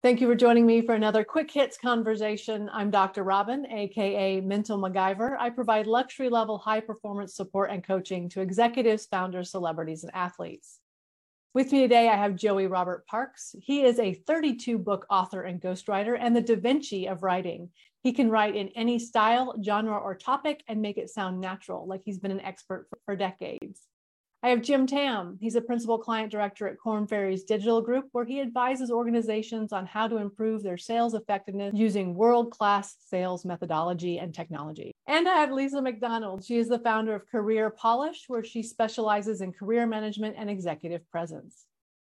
Thank you for joining me for another quick hits conversation. I'm Dr. Robin, aka Mental MacGyver. I provide luxury level high performance support and coaching to executives, founders, celebrities, and athletes. With me today, I have Joey Robert Parks. He is a 32 book author and ghostwriter and the Da Vinci of writing. He can write in any style, genre, or topic and make it sound natural, like he's been an expert for, for decades. I have Jim Tam. He's a principal client director at Korn Ferry's Digital Group, where he advises organizations on how to improve their sales effectiveness using world class sales methodology and technology. And I have Lisa McDonald. She is the founder of Career Polish, where she specializes in career management and executive presence.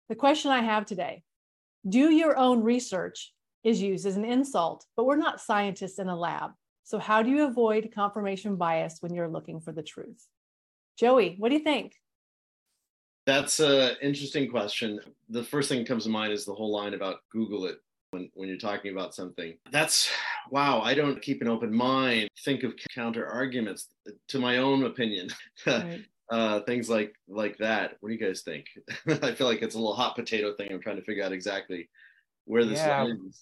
The question I have today do your own research is used as an insult, but we're not scientists in a lab. So, how do you avoid confirmation bias when you're looking for the truth? Joey, what do you think? That's an interesting question. The first thing that comes to mind is the whole line about Google it when, when you're talking about something. That's wow, I don't keep an open mind, think of counter arguments to my own opinion. Right. uh, things like like that. What do you guys think? I feel like it's a little hot potato thing. I'm trying to figure out exactly where this yeah. is.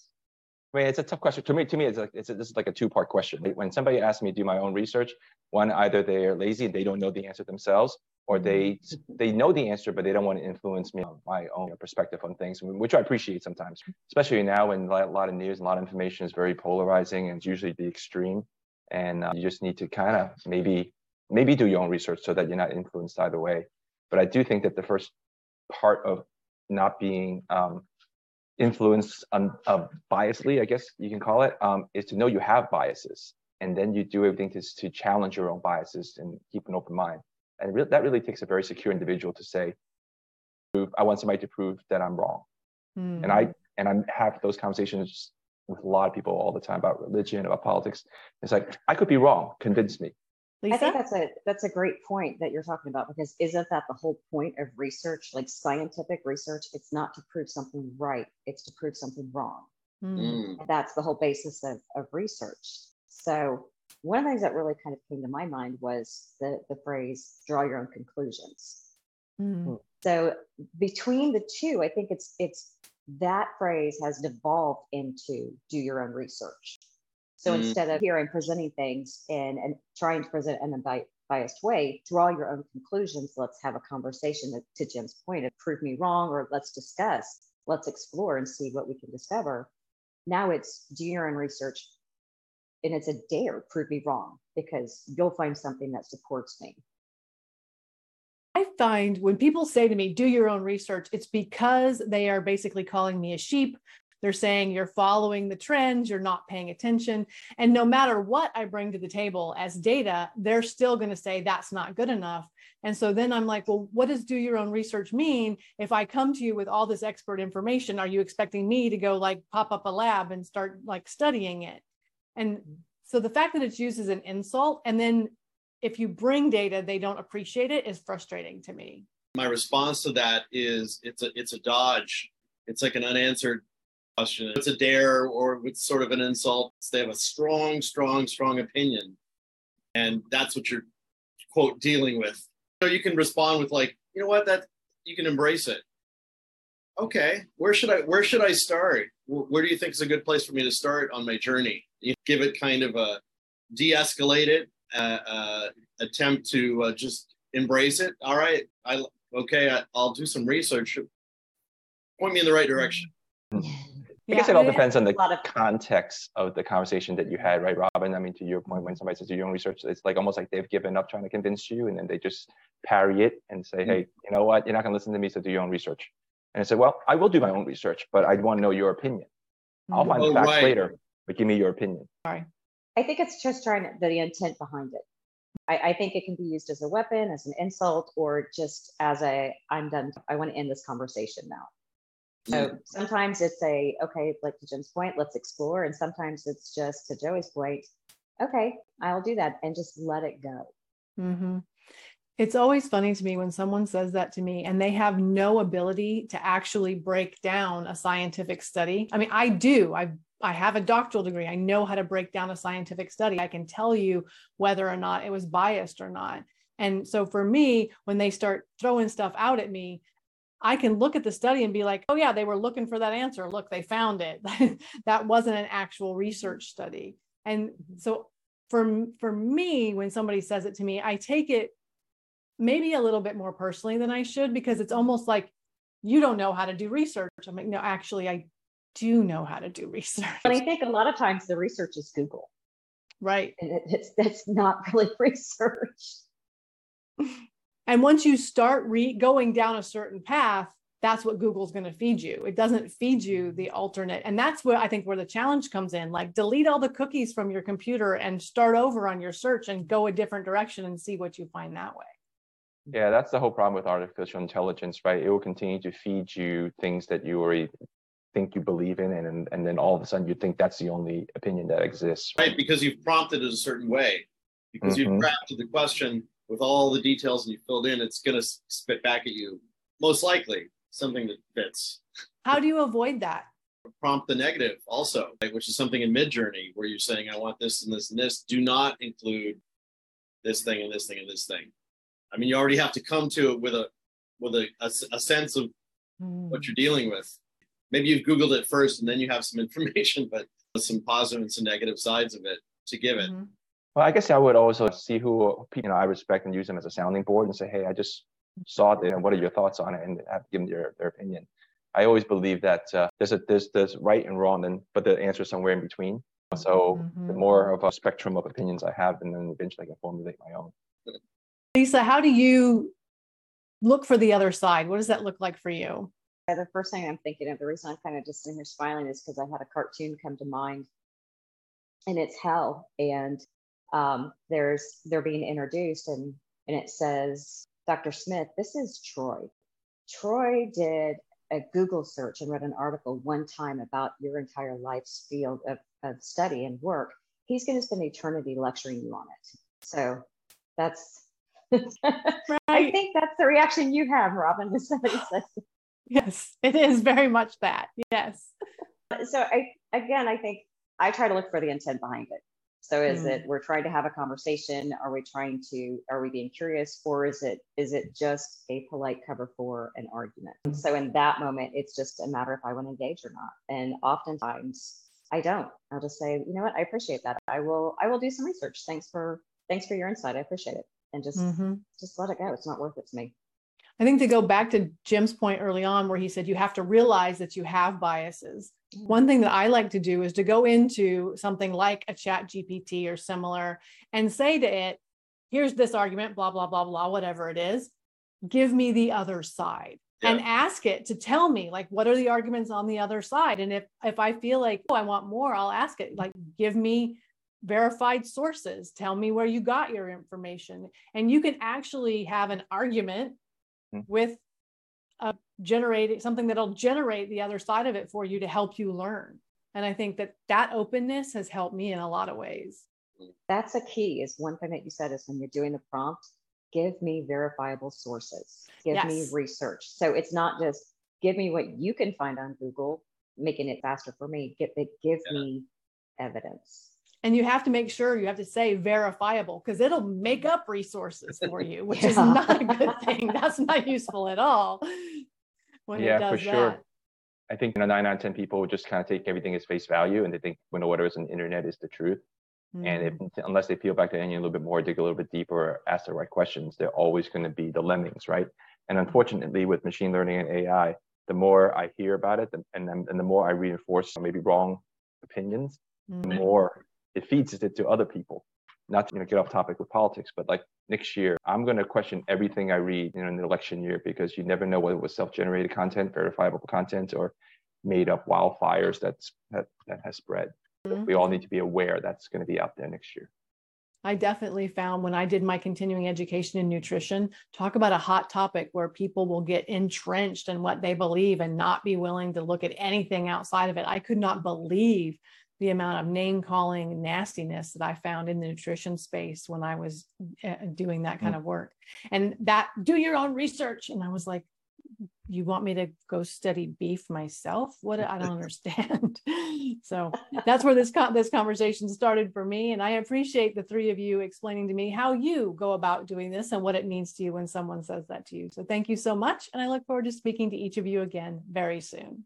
I mean, it's a tough question. To me, to me, it's like it's a, this is like a two-part question. When somebody asks me to do my own research, one either they are lazy and they don't know the answer themselves, or they mm-hmm. they know the answer but they don't want to influence me on my own perspective on things which i appreciate sometimes especially now when a lot of news and a lot of information is very polarizing and it's usually the extreme. And uh, you just need to kind of maybe maybe do your own research so that you're not influenced either way. But i do think that the first part of not being um, influenced un, uh, biasly i guess you can call it um, is to know you have biases. And then you do everything to, to challenge your own biases and keep an open mind and re- that really takes a very secure individual to say, I want somebody to prove that I'm wrong. Mm. And I and I have those conversations with a lot of people all the time about religion, about politics. It's like I could be wrong. Convince me. Lisa? I think that's a that's a great point that you're talking about because isn't that the whole point of research, like scientific research? It's not to prove something right; it's to prove something wrong. Mm. That's the whole basis of, of research. So one of the things that really kind of came to my mind was the, the phrase draw your own conclusions. Mm. So between the two, I think it's it's that phrase has devolved into do your own research. So mm. instead of here and presenting things and, and trying to present in a biased way, draw your own conclusions. Let's have a conversation that, to Jim's point of prove me wrong or let's discuss, let's explore and see what we can discover. Now it's do your own research, and it's a dare prove me wrong because you'll find something that supports me I find when people say to me, do your own research, it's because they are basically calling me a sheep. They're saying you're following the trends, you're not paying attention. And no matter what I bring to the table as data, they're still going to say that's not good enough. And so then I'm like, well, what does do your own research mean? If I come to you with all this expert information, are you expecting me to go like pop up a lab and start like studying it? And mm-hmm. so the fact that it's used as an insult and then if you bring data they don't appreciate it is frustrating to me. My response to that is it's a it's a dodge. It's like an unanswered question. It's a dare or it's sort of an insult. They have a strong, strong, strong opinion. And that's what you're quote dealing with. So you can respond with like, you know what, that you can embrace it. Okay, where should I where should I start? Where do you think is a good place for me to start on my journey? you give it kind of a de-escalate it, uh, uh, attempt to uh, just embrace it. All right, I okay, I, will do some research. Point me in the right direction. I guess it all depends on the of- context of the conversation that you had, right, Robin? I mean, to your point, when somebody says do your own research, it's like almost like they've given up trying to convince you, and then they just parry it and say, mm-hmm. "Hey, you know what? You're not going to listen to me, so do your own research." And I said, "Well, I will do my own research, but I'd want to know your opinion. I'll find oh, the facts right. later." but give me your opinion. Sorry. I think it's just trying to, the intent behind it. I, I, think it can be used as a weapon, as an insult, or just as a I'm done. I want to end this conversation now. So sometimes it's a okay, like to Jim's point, let's explore, and sometimes it's just to Joey's point, okay, I'll do that, and just let it go. Mm-hmm. It's always funny to me when someone says that to me and they have no ability to actually break down a scientific study. I mean, I do. I've I have a doctoral degree. I know how to break down a scientific study. I can tell you whether or not it was biased or not. And so for me, when they start throwing stuff out at me, I can look at the study and be like, oh, yeah, they were looking for that answer. Look, they found it. that wasn't an actual research study. And mm-hmm. so for, for me, when somebody says it to me, I take it maybe a little bit more personally than I should because it's almost like you don't know how to do research. I'm like, no, actually, I do know how to do research. And I think a lot of times the research is Google. Right. And it, it's that's not really research. And once you start re- going down a certain path, that's what Google's going to feed you. It doesn't feed you the alternate. And that's where I think where the challenge comes in. Like delete all the cookies from your computer and start over on your search and go a different direction and see what you find that way. Yeah, that's the whole problem with artificial intelligence, right? It will continue to feed you things that you already think you believe in, and and then all of a sudden you think that's the only opinion that exists. Right, because you've prompted it a certain way, because mm-hmm. you've crafted the question with all the details and you filled in, it's going to spit back at you, most likely something that fits. How do you avoid that? Prompt the negative also, like, which is something in Midjourney where you're saying, I want this and this and this. Do not include this thing and this thing and this thing. I mean, you already have to come to it with a with a, a, a sense of mm. what you're dealing with. Maybe you've Googled it first and then you have some information, but some positive and some negative sides of it to give it. Mm-hmm. Well, I guess I would also see who you know I respect and use them as a sounding board and say, hey, I just saw it, and what are your thoughts on it, and have give them their, their opinion. I always believe that uh, there's a there's there's right and wrong, and but the answer is somewhere in between. So mm-hmm. the more of a spectrum of opinions I have, and then eventually I can formulate my own. Lisa, how do you look for the other side? What does that look like for you? Yeah, the first thing I'm thinking of, the reason I'm kind of just sitting here smiling is because I had a cartoon come to mind, and it's hell, and um, there's they're being introduced, and and it says, Dr. Smith, this is Troy. Troy did a Google search and read an article one time about your entire life's field of, of study and work. He's going to spend eternity lecturing you on it. So that's right. I think that's the reaction you have, Robin, when somebody says Yes, it is very much that. Yes. So I again I think I try to look for the intent behind it. So is mm. it we're trying to have a conversation? Are we trying to are we being curious or is it is it just a polite cover for an argument? So in that moment, it's just a matter if I want to engage or not. And oftentimes I don't. I'll just say, you know what, I appreciate that. I will I will do some research. Thanks for thanks for your insight. I appreciate it and just mm-hmm. just let it go. It's not worth it to me. I think to go back to Jim's point early on, where he said you have to realize that you have biases. Mm-hmm. One thing that I like to do is to go into something like a chat GPT or similar and say to it, here's this argument, blah, blah, blah, blah, whatever it is. Give me the other side. Yeah. and ask it to tell me like what are the arguments on the other side and if if i feel like oh i want more i'll ask it like give me verified sources. Tell me where you got your information. And you can actually have an argument mm-hmm. with a generating something that'll generate the other side of it for you to help you learn. And i think that that openness has helped me in a lot of ways. That's a key is one thing that you said is when you're doing the prompt give me verifiable sources. Give yes. me research. So it's not just give me what you can find on google making it faster for me. Give give yeah. me evidence and you have to make sure you have to say verifiable because it'll make up resources for you which yeah. is not a good thing that's not useful at all when yeah, it does for sure. that i think you know, nine out of ten people just kind of take everything as face value and they think you know is on the internet is the truth mm-hmm. and if mm. unless they peel back the onion a little bit more dig a little bit deeper ask the right questions they're always going to be the lemmings right and unfortunately with machine learning and ai the more i hear about it and, and, and the more i reinforce maybe wrong opinions mm-hmm. the more it feeds it to other people. Not to you know, get off topic with politics, but like next year, I'm going to question everything I read you know, in the election year because you never know whether it was self-generated content, verifiable content, or made up wildfires that's that, that has spread. Mm-hmm. We all need to be aware that's going to be out there next year. I definitely found when I did my continuing education in nutrition, talk about a hot topic where people will get entrenched in what they believe and not be willing to look at anything outside of it. I could not believe the amount of name calling nastiness that I found in the nutrition space when I was eh, doing that kind mm. of work. And that do your own research. And I was like, you want me to go study beef myself? What I don't understand. so that's where this this conversation started for me, and I appreciate the three of you explaining to me how you go about doing this and what it means to you when someone says that to you. So thank you so much, and I look forward to speaking to each of you again very soon.